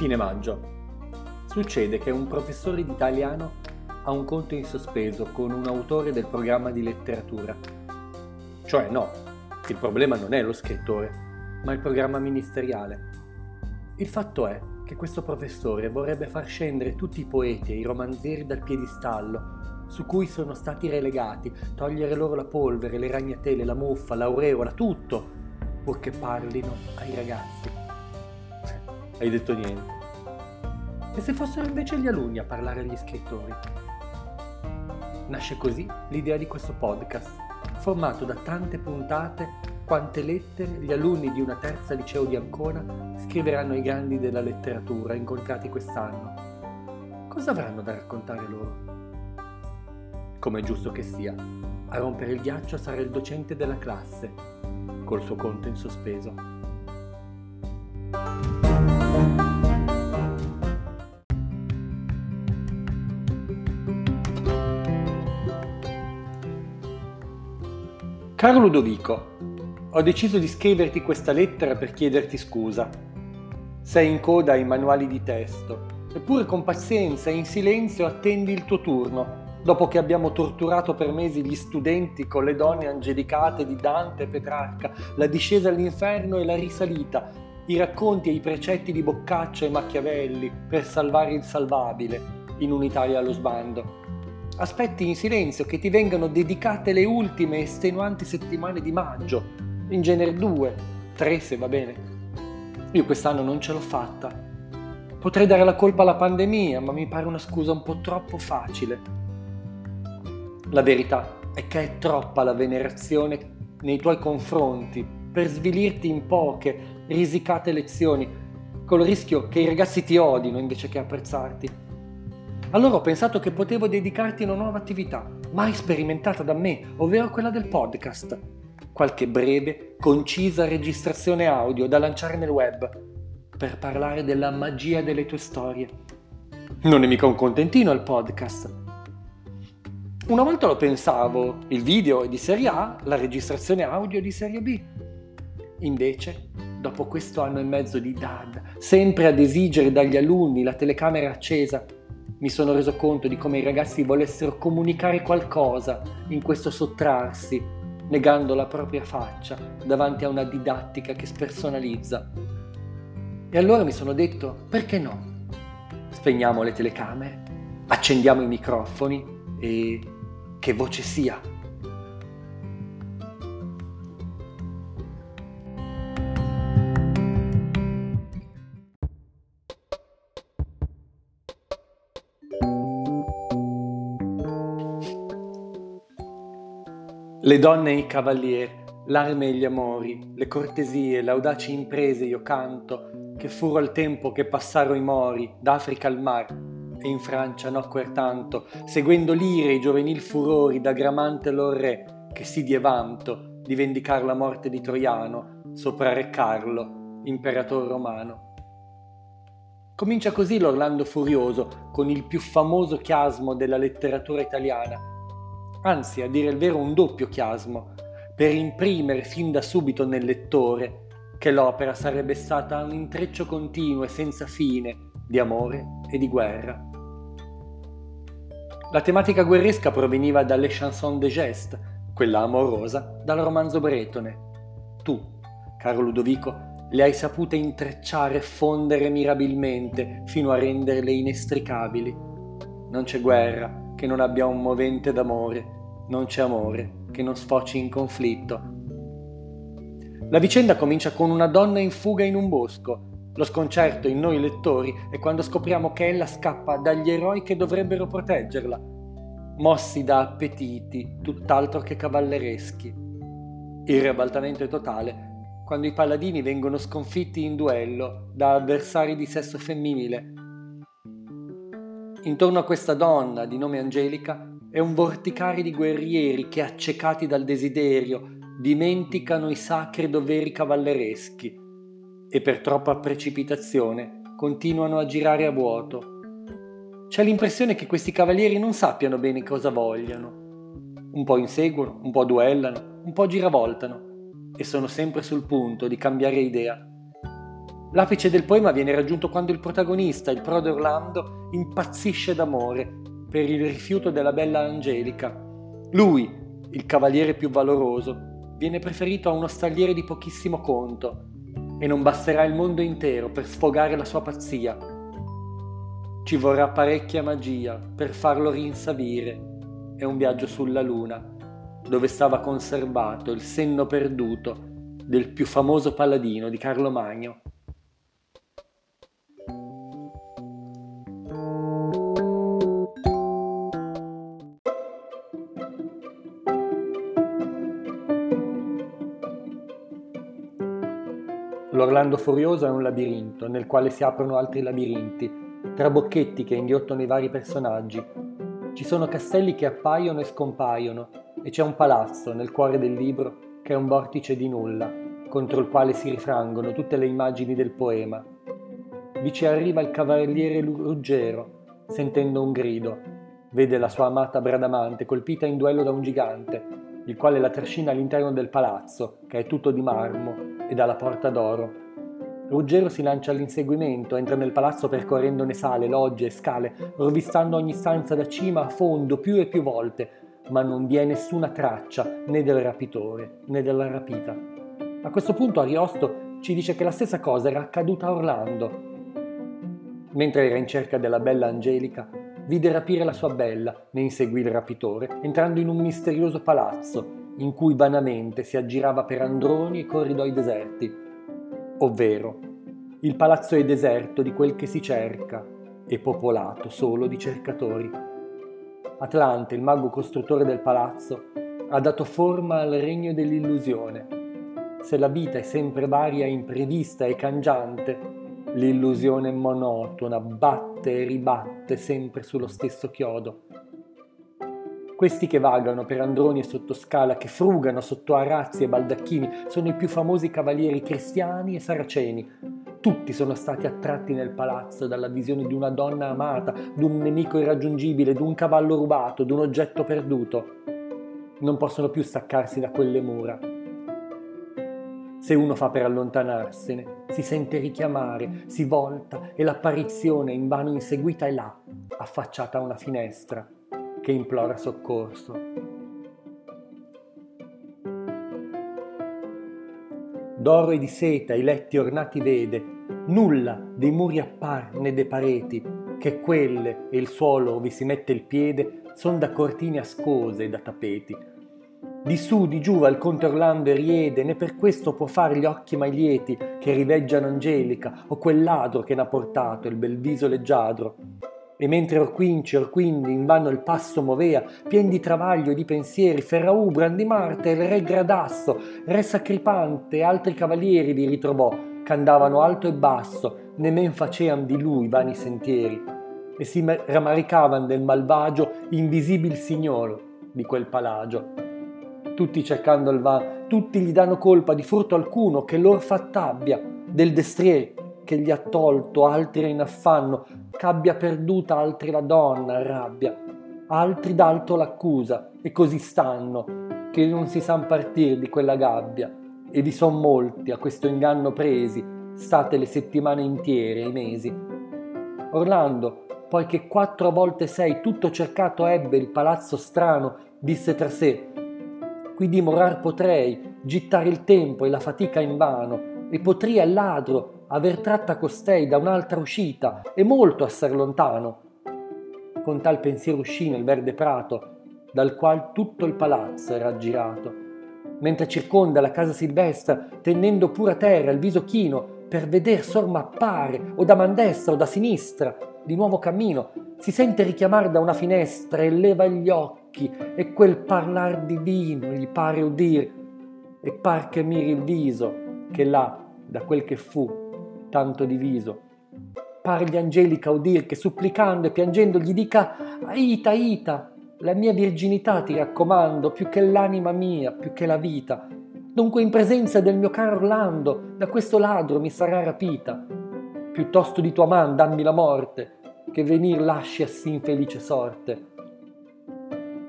Fine maggio. Succede che un professore di italiano ha un conto in sospeso con un autore del programma di letteratura. Cioè no, il problema non è lo scrittore, ma il programma ministeriale. Il fatto è che questo professore vorrebbe far scendere tutti i poeti e i romanzieri dal piedistallo su cui sono stati relegati, togliere loro la polvere, le ragnatele, la muffa, l'aureola, tutto, purché parlino ai ragazzi. Hai detto niente. E se fossero invece gli alunni a parlare agli scrittori? Nasce così l'idea di questo podcast, formato da tante puntate quante lettere gli alunni di una terza liceo di Ancona scriveranno ai grandi della letteratura incontrati quest'anno. Cosa avranno da raccontare loro? Come è giusto che sia, a rompere il ghiaccio sarà il docente della classe, col suo conto in sospeso. Caro Ludovico, ho deciso di scriverti questa lettera per chiederti scusa. Sei in coda ai manuali di testo, eppure con pazienza e in silenzio attendi il tuo turno dopo che abbiamo torturato per mesi gli studenti con le donne angelicate di Dante e Petrarca, la discesa all'inferno e la risalita, i racconti e i precetti di Boccaccio e Machiavelli per salvare il salvabile in un'Italia allo sbando. Aspetti in silenzio che ti vengano dedicate le ultime estenuanti settimane di maggio, in genere due, tre se va bene. Io quest'anno non ce l'ho fatta. Potrei dare la colpa alla pandemia, ma mi pare una scusa un po' troppo facile. La verità è che è troppa la venerazione nei tuoi confronti per svilirti in poche, risicate lezioni, col rischio che i ragazzi ti odino invece che apprezzarti. Allora ho pensato che potevo dedicarti a una nuova attività, mai sperimentata da me, ovvero quella del podcast. Qualche breve, concisa registrazione audio da lanciare nel web, per parlare della magia delle tue storie. Non è mica un contentino il podcast, una volta lo pensavo, il video è di serie A, la registrazione audio è di serie B. Invece, dopo questo anno e mezzo di DAD, sempre ad esigere dagli alunni la telecamera accesa, mi sono reso conto di come i ragazzi volessero comunicare qualcosa in questo sottrarsi, negando la propria faccia davanti a una didattica che spersonalizza. E allora mi sono detto, perché no? Spegniamo le telecamere, accendiamo i microfoni e che voce sia. Le donne e i cavalieri, l'arme e gli amori, le cortesie, le audaci imprese io canto, che furo al tempo che passaro i mori, d'Africa al mar, e in Francia nocquer tanto, seguendo l'ire i giovanil furori da Gramante lor re, che si die vanto di vendicar la morte di Troiano sopra re Carlo, imperator romano. Comincia così l'Orlando Furioso con il più famoso chiasmo della letteratura italiana, anzi a dire il vero un doppio chiasmo, per imprimere fin da subito nel lettore che l'opera sarebbe stata un intreccio continuo e senza fine di amore e di guerra. La tematica guerresca proveniva dalle chanson de geste, quella amorosa dal romanzo bretone. Tu, caro Ludovico, le hai sapute intrecciare e fondere mirabilmente fino a renderle inestricabili. Non c'è guerra che non abbia un movente d'amore, non c'è amore che non sfoci in conflitto. La vicenda comincia con una donna in fuga in un bosco, lo sconcerto in noi lettori è quando scopriamo che ella scappa dagli eroi che dovrebbero proteggerla, mossi da appetiti tutt'altro che cavallereschi. Il ribaltamento è totale quando i paladini vengono sconfitti in duello da avversari di sesso femminile. Intorno a questa donna di nome Angelica è un vorticare di guerrieri che, accecati dal desiderio, dimenticano i sacri doveri cavallereschi e per troppa precipitazione continuano a girare a vuoto. C'è l'impressione che questi cavalieri non sappiano bene cosa vogliano. Un po' inseguono, un po' duellano, un po' giravoltano e sono sempre sul punto di cambiare idea. L'apice del poema viene raggiunto quando il protagonista, il prode Orlando, impazzisce d'amore per il rifiuto della bella Angelica. Lui, il cavaliere più valoroso, viene preferito a uno stagliere di pochissimo conto e non basterà il mondo intero per sfogare la sua pazzia. Ci vorrà parecchia magia per farlo rinsavire e un viaggio sulla luna, dove stava conservato il senno perduto del più famoso paladino di Carlo Magno. L'Orlando Furioso è un labirinto nel quale si aprono altri labirinti, tra bocchetti che inghiottono i vari personaggi. Ci sono castelli che appaiono e scompaiono, e c'è un palazzo nel cuore del libro che è un vortice di nulla, contro il quale si rifrangono tutte le immagini del poema. Vi ci arriva il cavaliere Ruggero, sentendo un grido. Vede la sua amata Bradamante colpita in duello da un gigante, il quale la trascina all'interno del palazzo, che è tutto di marmo e dalla porta d'oro. Ruggero si lancia all'inseguimento, entra nel palazzo percorrendone sale, logge e scale, rovistando ogni stanza da cima a fondo più e più volte, ma non vi è nessuna traccia né del rapitore né della rapita. A questo punto Ariosto ci dice che la stessa cosa era accaduta a Orlando. Mentre era in cerca della bella Angelica, vide rapire la sua bella, ne inseguì il rapitore, entrando in un misterioso palazzo, in cui vanamente si aggirava per androni e corridoi deserti, ovvero il palazzo è deserto di quel che si cerca e popolato solo di cercatori. Atlante, il mago costruttore del palazzo, ha dato forma al regno dell'illusione. Se la vita è sempre varia, imprevista e cangiante, l'illusione monotona batte e ribatte sempre sullo stesso chiodo questi che vagano per androni e sottoscala, che frugano sotto arazzi e baldacchini, sono i più famosi cavalieri cristiani e saraceni. Tutti sono stati attratti nel palazzo dalla visione di una donna amata, di un nemico irraggiungibile, di un cavallo rubato, di un oggetto perduto. Non possono più staccarsi da quelle mura. Se uno fa per allontanarsene, si sente richiamare, si volta e l'apparizione invano inseguita è là, affacciata a una finestra che implora soccorso. D'oro e di seta i letti ornati vede, nulla dei muri appar né dei pareti, che quelle e il suolo vi si mette il piede son da cortine ascose e da tappeti. Di su, di giù va il conte Orlando e riede, né per questo può fare gli occhi mai lieti che riveggiano Angelica o quel ladro che n'ha portato il bel viso leggiadro. E mentre Orquinci Orquindi invano il passo movea, pien di travaglio e di pensieri, Ferraù, Brandimarte, il re Gradasso, re Sacripante e altri cavalieri vi ritrovò, c'andavano alto e basso, ne men facean di lui vani sentieri, e si ramaricavan del malvagio invisibil signor di quel palagio. Tutti cercando il van, tutti gli danno colpa di furto alcuno che lor fatt'abbia, del destrier che gli ha tolto, altri in affanno, ch'abbia perduta altri la donna, rabbia, altri d'alto l'accusa, e così stanno, che non si san partir di quella gabbia, e vi son molti a questo inganno presi, state le settimane intiere, i mesi. Orlando, poiché quattro volte sei tutto cercato ebbe il palazzo strano, disse tra sé, qui dimorar potrei, gittare il tempo e la fatica invano, e potrei al ladro aver tratta costei da un'altra uscita e molto esser lontano. Con tal pensiero uscì nel verde prato, dal qual tutto il palazzo era aggirato, mentre circonda la casa silvestra, tenendo pura terra il viso chino, per veder sorma appare, o da man destra o da sinistra, di nuovo cammino, si sente richiamar da una finestra e leva gli occhi, e quel parlar divino gli pare udir, e par che miri il viso, che là, da quel che fu, tanto diviso. Pare Angelica udir che supplicando e piangendo gli dica Aita, Aita, la mia virginità ti raccomando, più che l'anima mia, più che la vita. Dunque in presenza del mio caro Orlando, da questo ladro mi sarà rapita. Piuttosto di tua man dammi la morte, che venir lasci a sì infelice sorte.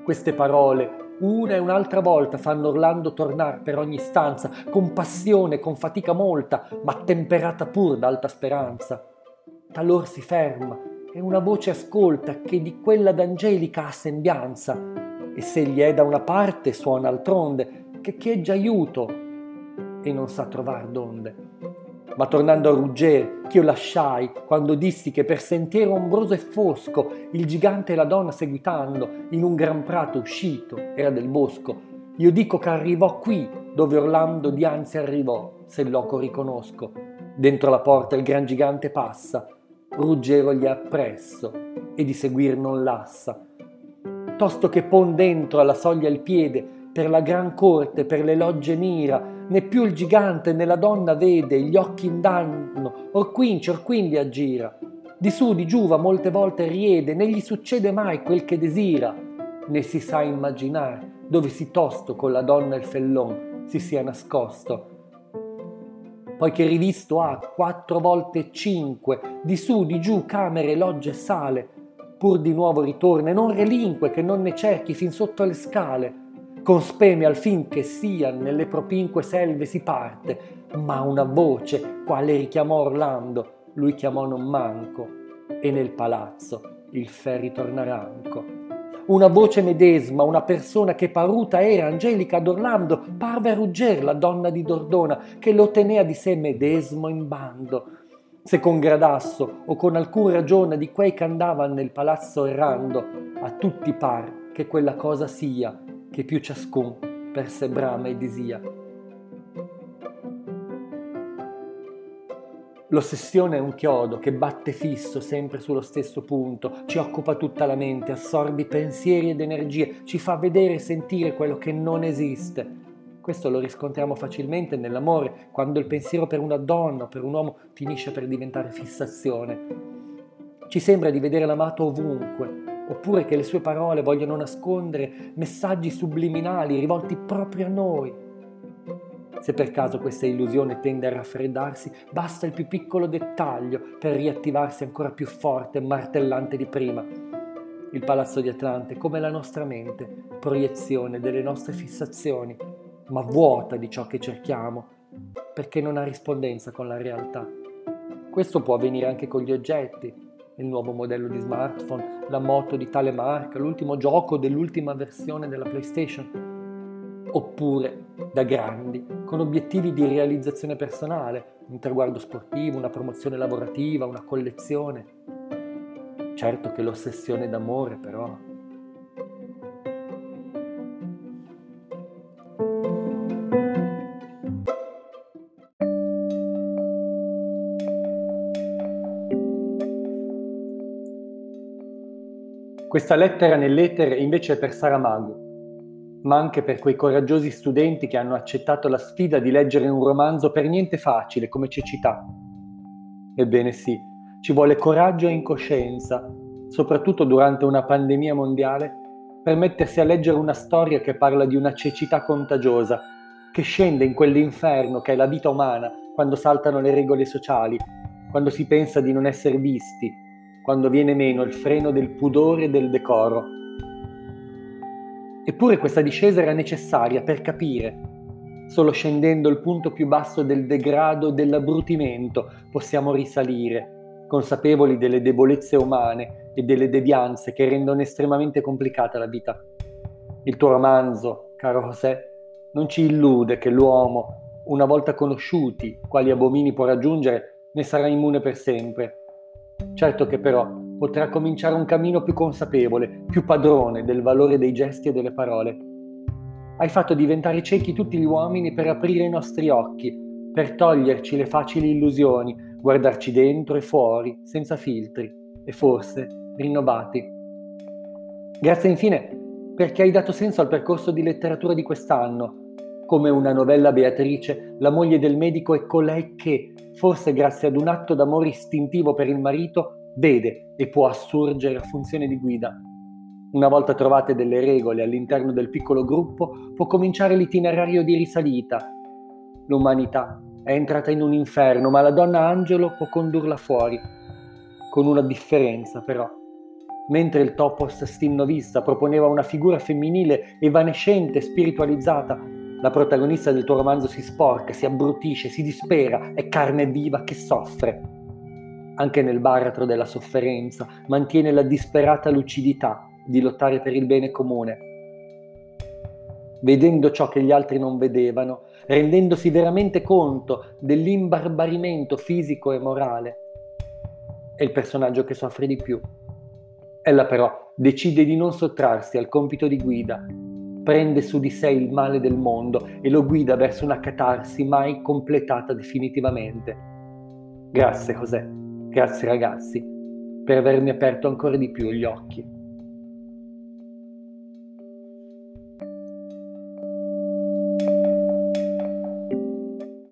Queste parole una e un'altra volta fanno Orlando tornare per ogni stanza, con passione, con fatica molta, ma temperata pur d'alta speranza. Talor si ferma e una voce ascolta che di quella d'angelica ha sembianza, e se gli è da una parte suona altronde, che chiegge aiuto e non sa trovar donde. Ma tornando a Rugger, ch'io lasciai, quando dissi che per sentiero ombroso e fosco il gigante e la donna seguitando, in un gran prato uscito, era del bosco, io dico che arrivò qui, dove Orlando dianzi arrivò, se il loco riconosco. Dentro la porta il gran gigante passa, Ruggero gli è appresso, e di seguir non lassa. Tosto che pon dentro alla soglia il piede, per la gran corte, per le logge mira, né più il gigante né la donna vede, gli occhi indanno, or quinci or quindi aggira. Di su, di giù va molte volte riede, né gli succede mai quel che desira, né si sa immaginar dove si tosto con la donna il fellon si sia nascosto. Poi che rivisto ha quattro volte cinque, di su, di giù, camere, logge e sale, pur di nuovo ritorna e non relinque che non ne cerchi fin sotto le scale con speme al fin che sia nelle propinque selve si parte, ma una voce, quale richiamò Orlando, lui chiamò non manco, e nel palazzo il fe ritorna ranco. Una voce medesima, una persona che paruta era Angelica d'Orlando, parve a rugger la donna di Dordona, che lo tenea di sé medesmo in bando. Se con gradasso o con alcun ragione di quei che andavan nel palazzo errando, a tutti par che quella cosa sia, che più ciascun per sé brama e disia. L'ossessione è un chiodo che batte fisso sempre sullo stesso punto, ci occupa tutta la mente, assorbi pensieri ed energie, ci fa vedere e sentire quello che non esiste. Questo lo riscontriamo facilmente nell'amore, quando il pensiero per una donna o per un uomo finisce per diventare fissazione. Ci sembra di vedere l'amato ovunque, oppure che le sue parole vogliono nascondere messaggi subliminali rivolti proprio a noi. Se per caso questa illusione tende a raffreddarsi, basta il più piccolo dettaglio per riattivarsi ancora più forte e martellante di prima. Il palazzo di Atlante, come la nostra mente, proiezione delle nostre fissazioni, ma vuota di ciò che cerchiamo, perché non ha rispondenza con la realtà. Questo può avvenire anche con gli oggetti, il nuovo modello di smartphone, la moto di tale marca, l'ultimo gioco dell'ultima versione della PlayStation. Oppure da grandi, con obiettivi di realizzazione personale, un traguardo sportivo, una promozione lavorativa, una collezione. Certo che l'ossessione d'amore però Questa lettera nell'etere invece è per Saramago, ma anche per quei coraggiosi studenti che hanno accettato la sfida di leggere un romanzo per niente facile come cecità. Ebbene sì, ci vuole coraggio e incoscienza, soprattutto durante una pandemia mondiale, per mettersi a leggere una storia che parla di una cecità contagiosa, che scende in quell'inferno che è la vita umana quando saltano le regole sociali, quando si pensa di non essere visti, quando viene meno il freno del pudore e del decoro. Eppure questa discesa era necessaria per capire. Solo scendendo il punto più basso del degrado e dell'abbrutimento possiamo risalire, consapevoli delle debolezze umane e delle devianze che rendono estremamente complicata la vita. Il tuo romanzo, caro José, non ci illude che l'uomo, una volta conosciuti quali abomini può raggiungere, ne sarà immune per sempre Certo che però potrà cominciare un cammino più consapevole, più padrone del valore dei gesti e delle parole. Hai fatto diventare ciechi tutti gli uomini per aprire i nostri occhi, per toglierci le facili illusioni, guardarci dentro e fuori, senza filtri, e forse rinnovati. Grazie infine perché hai dato senso al percorso di letteratura di quest'anno. Come una novella Beatrice, la moglie del medico è colei che, forse grazie ad un atto d'amore istintivo per il marito, vede e può assurgere a funzione di guida. Una volta trovate delle regole all'interno del piccolo gruppo, può cominciare l'itinerario di risalita. L'umanità è entrata in un inferno, ma la donna angelo può condurla fuori, con una differenza però. mentre il topos stinnovista proponeva una figura femminile evanescente, spiritualizzata, la protagonista del tuo romanzo si sporca, si abbrutisce, si dispera, è carne viva che soffre. Anche nel baratro della sofferenza mantiene la disperata lucidità di lottare per il bene comune. Vedendo ciò che gli altri non vedevano, rendendosi veramente conto dell'imbarbarimento fisico e morale, è il personaggio che soffre di più. Ella però decide di non sottrarsi al compito di guida, prende su di sé il male del mondo e lo guida verso una catarsi mai completata definitivamente. Grazie José, grazie ragazzi, per avermi aperto ancora di più gli occhi.